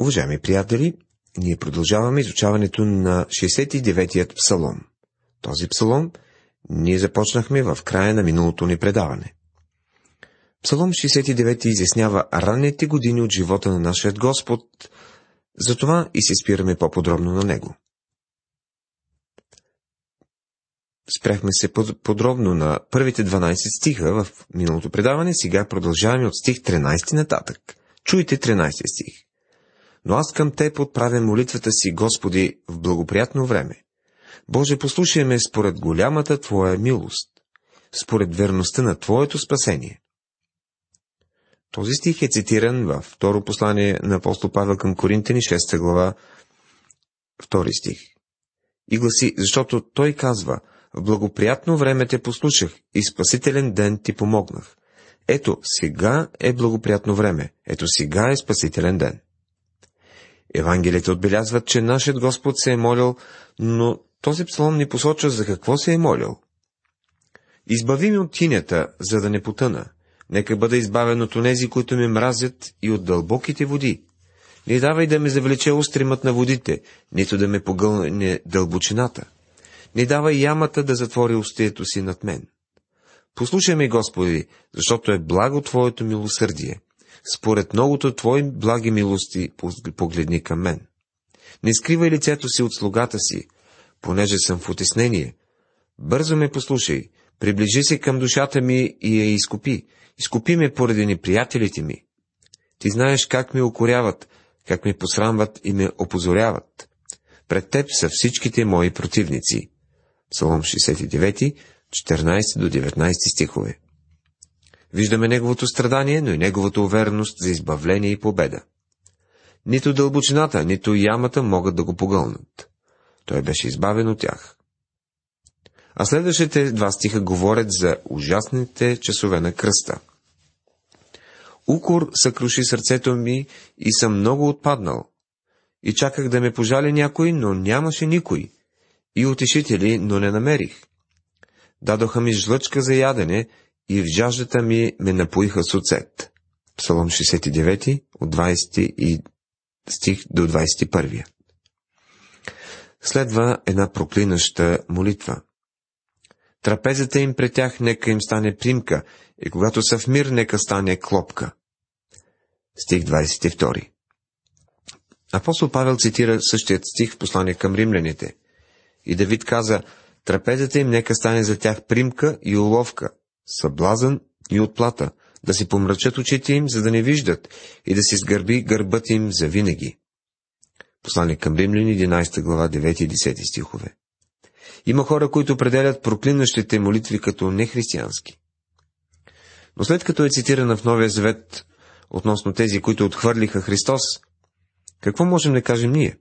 Уважаеми приятели, ние продължаваме изучаването на 69-ият псалом. Този псалом ние започнахме в края на миналото ни предаване. Псалом 69 изяснява ранните години от живота на нашия Господ, затова и се спираме по-подробно на него. Спряхме се подробно на първите 12 стиха в миналото предаване, сега продължаваме от стих 13 нататък. Чуйте 13 стих. Но аз към Теб отправя молитвата си, Господи, в благоприятно време. Боже, послушай ме според голямата Твоя милост, според верността на Твоето спасение. Този стих е цитиран във второ послание на апостол Павел към Коринтени, 6 глава, втори стих. И гласи, защото той казва, в благоприятно време те послушах и спасителен ден ти помогнах. Ето, сега е благоприятно време. Ето, сега е спасителен ден. Евангелите отбелязват, че нашият Господ се е молил, но този псалом ни посочва за какво се е молил. Избави ми от тинята, за да не потъна. Нека бъда избавен от онези, които ме мразят и от дълбоките води. Не давай да ме завлече устримът на водите, нито да ме погълне дълбочината. Не давай ямата да затвори устието си над мен. Послушай ме, Господи, защото е благо Твоето милосърдие според многото Твои благи милости погледни към мен. Не скривай лицето си от слугата си, понеже съм в отеснение. Бързо ме послушай, приближи се към душата ми и я изкупи. Изкупи ме поради неприятелите ми. Ти знаеш как ме укоряват, как ме посрамват и ме опозоряват. Пред теб са всичките мои противници. Псалом 69, 14 до 19 стихове. Виждаме неговото страдание, но и неговата увереност за избавление и победа. Нито дълбочината, нито ямата могат да го погълнат. Той беше избавен от тях. А следващите два стиха говорят за ужасните часове на кръста. Укор съкруши сърцето ми и съм много отпаднал. И чаках да ме пожали някой, но нямаше никой. И утешители, но не намерих. Дадоха ми жлъчка за ядене и в жаждата ми ме напоиха с оцет. Псалом 69, от 20 стих до 21. Следва една проклинаща молитва. Трапезата им пред тях нека им стане примка, и когато са в мир, нека стане клопка. Стих 22. Апостол Павел цитира същият стих в послание към римляните. И Давид каза, трапезата им нека стане за тях примка и уловка, съблазън и отплата, да си помрачат очите им, за да не виждат, и да си сгърби гърбът им за винаги. Послание към Римляни, 11 глава, 9 и 10 стихове. Има хора, които определят проклинащите молитви като нехристиянски. Но след като е цитирана в Новия Завет относно тези, които отхвърлиха Христос, какво можем да кажем ние?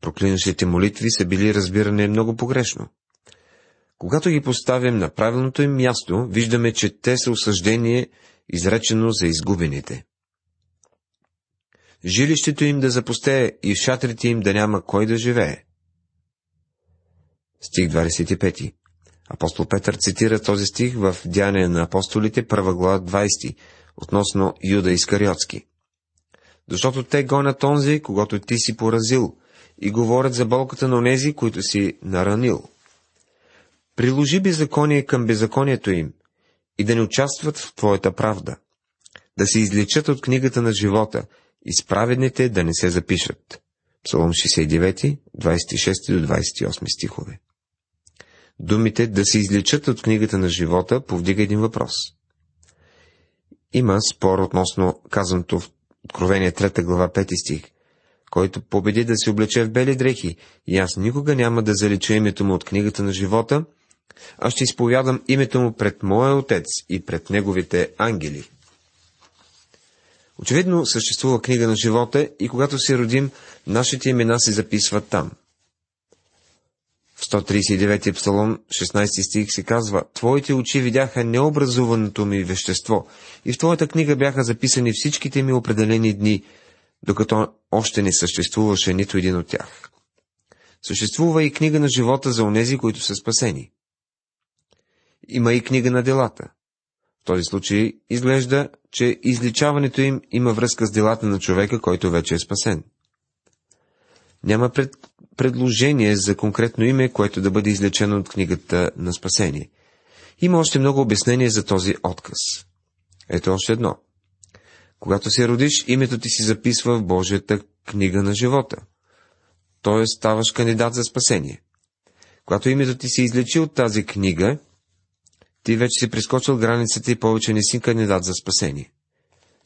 Проклинащите молитви са били разбиране много погрешно. Когато ги поставим на правилното им място, виждаме, че те са осъждение, изречено за изгубените. Жилището им да запустее и в шатрите им да няма кой да живее. Стих 25. Апостол Петър цитира този стих в Дяне на апостолите, първа глава 20, относно Юда Искариотски. Защото те гонят онзи, когато ти си поразил, и говорят за болката на онези, които си наранил. Приложи беззаконие към беззаконието им и да не участват в Твоята правда, да се изличат от книгата на живота и справедните да не се запишат. Псалом 69, 26 до 28 стихове. Думите да се изличат от книгата на живота повдига един въпрос. Има спор относно казаното в Откровение 3 глава 5 стих, който победи да се облече в бели дрехи, и аз никога няма да залича името му от книгата на живота, аз ще изповядам името му пред моя отец и пред неговите ангели. Очевидно съществува книга на живота и когато се родим, нашите имена се записват там. В 139 псалом, 16 стих се казва, Твоите очи видяха необразуваното ми вещество и в Твоята книга бяха записани всичките ми определени дни, докато още не съществуваше нито един от тях. Съществува и книга на живота за онези, които са спасени. Има и книга на делата. този случай изглежда, че изличаването им има връзка с делата на човека, който вече е спасен. Няма пред, предложение за конкретно име, което да бъде излечено от книгата на спасение. Има още много обяснения за този отказ. Ето още едно. Когато се родиш, името ти си записва в Божията книга на живота. Т.е. ставаш кандидат за спасение. Когато името ти се излечи от тази книга, ти вече си прескочил границата и повече не си кандидат за спасение.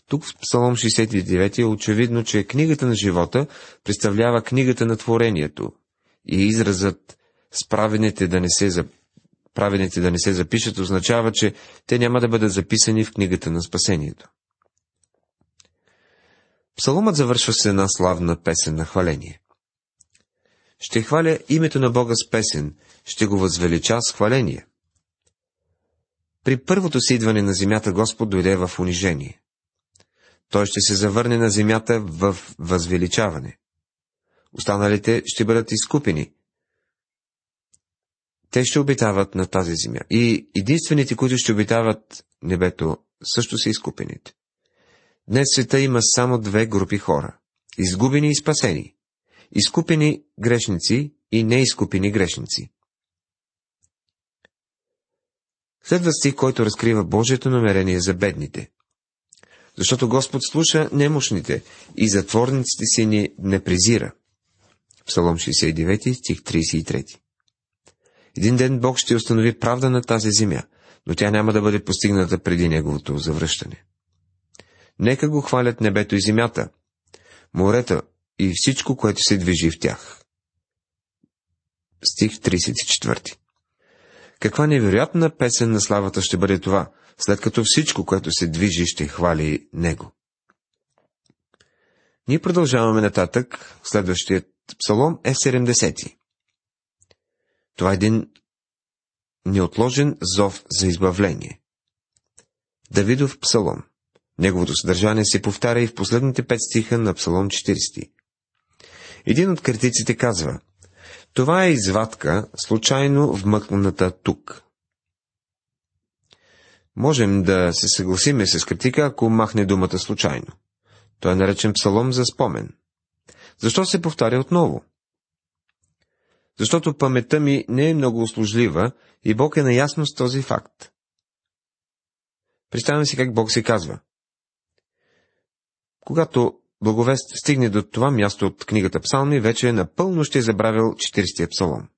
Тук в Псалом 69 е очевидно, че книгата на живота представлява книгата на творението и изразът справените да не се, за... правените да не се запишат означава, че те няма да бъдат записани в книгата на спасението. Псаломът завършва с една славна песен на хваление. Ще хваля името на Бога с песен, ще го възвелича с хваление. При първото си идване на земята Господ дойде в унижение. Той ще се завърне на земята в възвеличаване. Останалите ще бъдат изкупени. Те ще обитават на тази земя. И единствените, които ще обитават небето, също са изкупените. Днес света има само две групи хора – изгубени и спасени. Изкупени грешници и неизкупени грешници. Следва стих, който разкрива Божието намерение за бедните. Защото Господ слуша немощните и затворниците си ни не презира. Псалом 69, стих 33. Един ден Бог ще установи правда на тази земя, но тя няма да бъде постигната преди Неговото завръщане. Нека го хвалят небето и земята, морета и всичко, което се движи в тях. Стих 34 Каква невероятна песен на славата ще бъде това, след като всичко, което се движи, ще хвали Него. Ние продължаваме нататък. Следващият псалом е 70. Това е един неотложен зов за избавление. Давидов псалом. Неговото съдържание се повтаря и в последните пет стиха на Псалом 40. Един от критиците казва, това е извадка, случайно вмъкната тук. Можем да се съгласиме с критика, ако махне думата случайно. Той е наречен псалом за спомен. Защо се повтаря отново? Защото паметта ми не е много услужлива и Бог е наясно с този факт. Представям си как Бог се казва. Когато Благовест стигне до това място от книгата Псалми, вече е напълно ще е забравил 40-я псалом.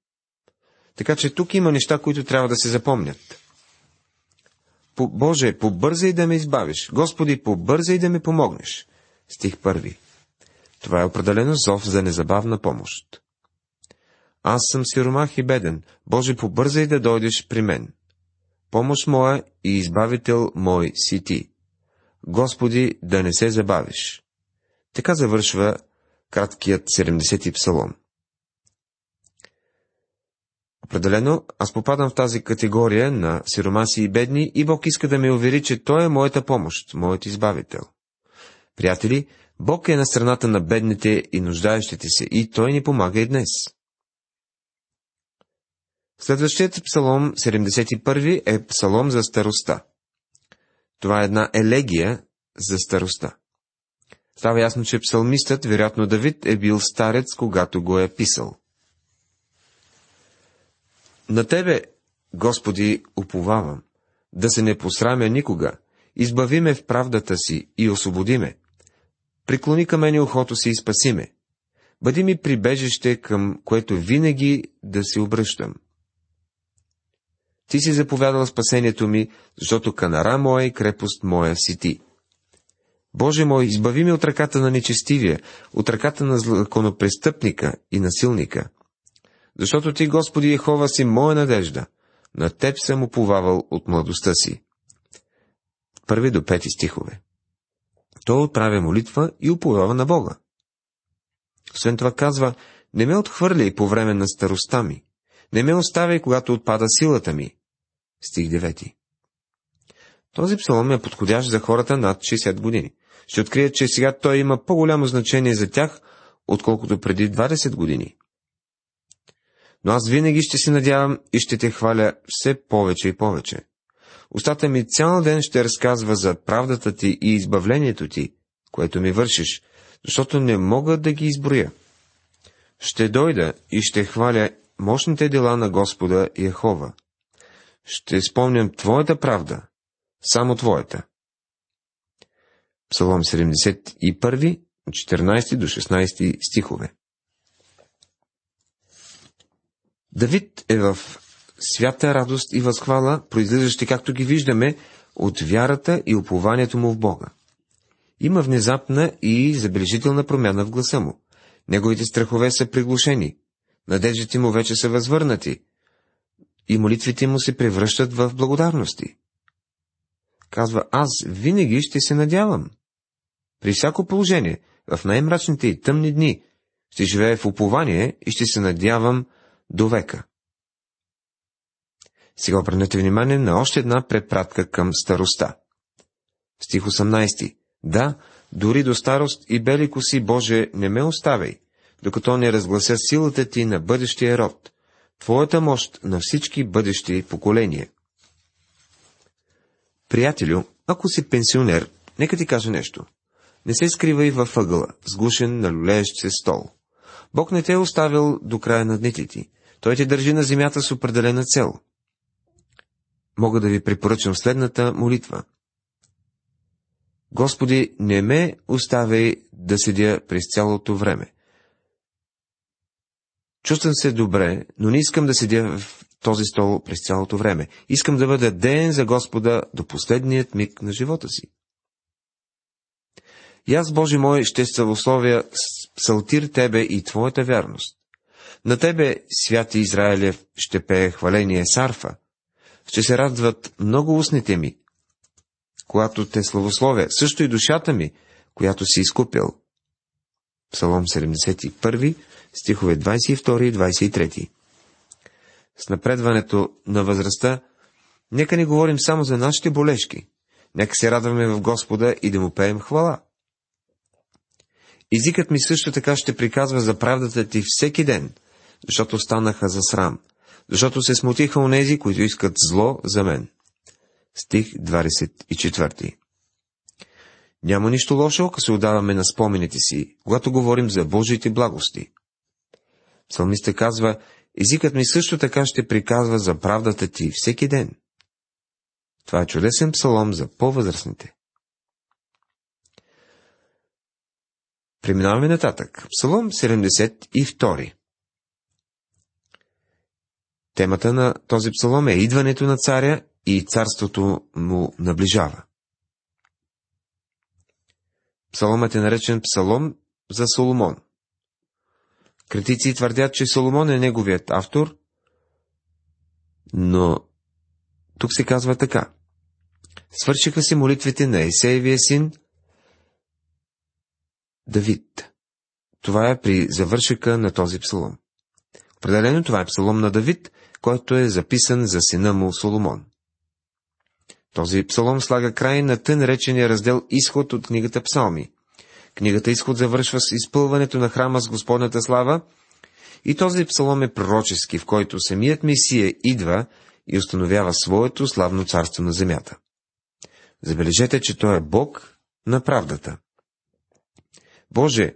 Така че тук има неща, които трябва да се запомнят. По, Боже, побързай да ме избавиш. Господи, побързай да ме помогнеш. Стих първи. Това е определено зов за незабавна помощ. Аз съм сиромах и беден. Боже, побързай да дойдеш при мен. Помощ моя и избавител мой си ти. Господи, да не се забавиш. Така завършва краткият 70-ти псалом. Определено, аз попадам в тази категория на сиромаси и бедни и Бог иска да ме увери, че Той е моята помощ, моят избавител. Приятели, Бог е на страната на бедните и нуждаещите се и Той ни помага и днес. Следващият псалом, 71 е псалом за староста. Това е една елегия за староста. Става ясно, че псалмистът, вероятно Давид, е бил старец, когато го е писал. На Тебе, Господи, уповавам, да се не посрамя никога, избави ме в правдата си и освободи ме. Приклони към мене ухото си и спаси ме. Бъди ми прибежище, към което винаги да се обръщам. Ти си заповядал спасението ми, защото канара моя и крепост моя си ти. Боже мой, избави ме от ръката на нечестивия, от ръката на законопрестъпника и насилника. Защото ти, Господи Ехова, си моя надежда. На теб съм уповавал от младостта си. Първи до пети стихове. Той отправя молитва и уповава на Бога. Освен това казва, не ме отхвърляй по време на староста ми. Не ме оставяй, когато отпада силата ми. Стих 9. Този псалом е подходящ за хората над 60 години ще открият, че сега той има по-голямо значение за тях, отколкото преди 20 години. Но аз винаги ще се надявам и ще те хваля все повече и повече. Устата ми цял ден ще разказва за правдата ти и избавлението ти, което ми вършиш, защото не мога да ги изброя. Ще дойда и ще хваля мощните дела на Господа Яхова. Ще спомням Твоята правда, само Твоята. Псалом 71, 14 до 16 стихове. Давид е в свята радост и възхвала, произлизащи, както ги виждаме, от вярата и упованието му в Бога. Има внезапна и забележителна промяна в гласа му. Неговите страхове са приглушени, надеждите му вече са възвърнати и молитвите му се превръщат в благодарности. Казва, аз винаги ще се надявам. При всяко положение, в най-мрачните и тъмни дни, ще живее в упование и ще се надявам до века. Сега обърнете внимание на още една препратка към староста. Стих 18. Да, дори до старост и бели коси, Боже, не ме оставяй, докато не разглася силата ти на бъдещия род, Твоята мощ на всички бъдещи поколения. Приятелю, ако си пенсионер, нека ти кажа нещо. Не се скривай във ъгъла, сгушен на люлеещ се стол. Бог не те е оставил до края на дните ти. Той те държи на земята с определена цел. Мога да ви препоръчам следната молитва. Господи, не ме оставяй да седя през цялото време. Чувствам се добре, но не искам да седя в този стол през цялото време. Искам да бъда ден за Господа до последният миг на живота си. И аз, Боже мой, ще славословя псалтир Тебе и Твоята вярност. На Тебе, святи Израилев, ще пее хваление сарфа. Ще се радват много устните ми, когато те славословя, също и душата ми, която си изкупил. Псалом 71, стихове 22 и 23. С напредването на възрастта, нека не говорим само за нашите болешки. Нека се радваме в Господа и да му пеем хвала. Езикът ми също така ще приказва за правдата ти всеки ден, защото станаха за срам, защото се смутиха онези, които искат зло за мен. Стих 24 Няма нищо лошо, ако се отдаваме на спомените си, когато говорим за Божиите благости. Псалмиста казва, езикът ми също така ще приказва за правдата ти всеки ден. Това е чудесен псалом за по-възрастните. Преминаваме нататък. Псалом 72. Темата на този псалом е идването на царя и царството му наближава. Псаломът е наречен псалом за Соломон. Критици твърдят, че Соломон е неговият автор, но тук се казва така. Свършиха се молитвите на Есеевия син Давид. Това е при завършика на този псалом. Определено това е псалом на Давид, който е записан за сина му Соломон. Този псалом слага край на тън речения раздел Изход от книгата Псалми. Книгата Изход завършва с изпълването на храма с Господната слава и този псалом е пророчески, в който самият Месия идва и установява своето славно царство на земята. Забележете, че той е Бог на правдата. Боже,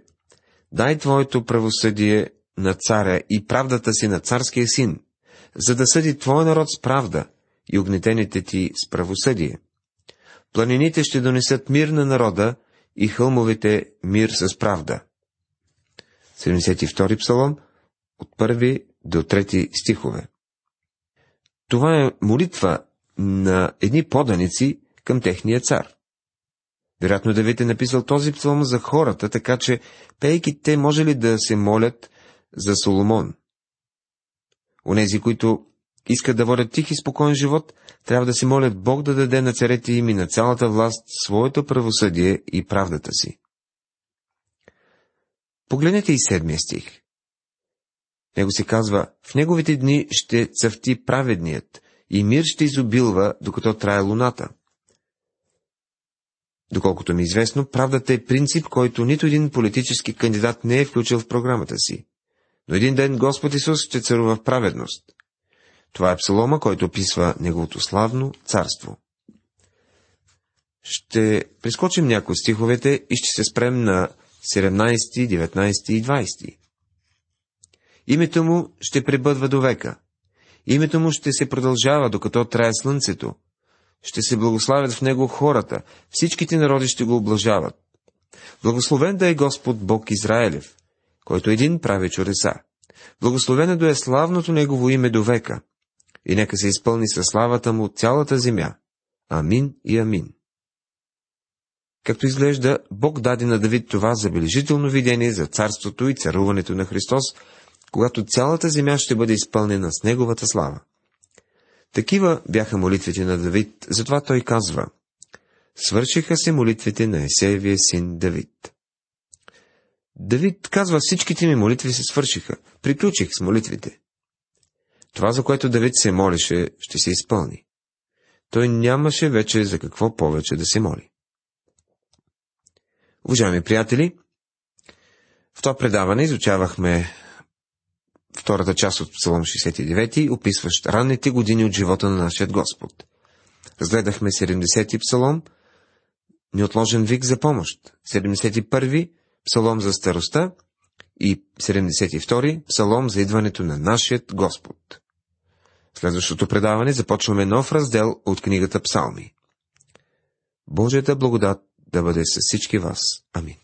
дай Твоето правосъдие на царя и правдата си на царския син, за да съди Твой народ с правда и огнетените ти с правосъдие. Планините ще донесат мир на народа и хълмовете мир с правда. 72 псалом, от първи до трети стихове. Това е молитва на едни поданици към техния цар. Вероятно Давид е написал този псалом за хората, така че пейки те може ли да се молят за Соломон? Онези, които искат да водят тих и спокоен живот, трябва да се молят Бог да даде на царете им и на цялата власт своето правосъдие и правдата си. Погледнете и седмия стих. Него се казва, в неговите дни ще цъфти праведният и мир ще изобилва, докато трае луната. Доколкото ми е известно, правдата е принцип, който нито един политически кандидат не е включил в програмата си. Но един ден Господ Исус ще царува в праведност. Това е псалома, който описва неговото славно царство. Ще прескочим някои от стиховете и ще се спрем на 17, 19 и 20. Името му ще пребъдва до века. Името му ще се продължава, докато трае слънцето. Ще се благославят в него хората, всичките народи ще го облажават. Благословен да е Господ Бог Израелев, който един прави чудеса. Благословено да е славното Негово име до века. И нека се изпълни със славата му цялата земя. Амин и амин. Както изглежда, Бог даде на Давид това забележително видение за царството и царуването на Христос, когато цялата земя ще бъде изпълнена с Неговата слава. Такива бяха молитвите на Давид, затова той казва Свършиха се молитвите на Есеевия син Давид. Давид казва, всичките ми молитви се свършиха. Приключих с молитвите. Това, за което Давид се молеше, ще се изпълни. Той нямаше вече за какво повече да се моли. Уважаеми приятели, в това предаване изучавахме втората част от Псалом 69, описващ ранните години от живота на нашия Господ. Разгледахме 70-ти псалом, неотложен вик за помощ, 71-ви псалом за староста и 72-и псалом за идването на нашият Господ. Следващото предаване започваме нов раздел от книгата Псалми. Божията благодат да бъде с всички вас. Амин.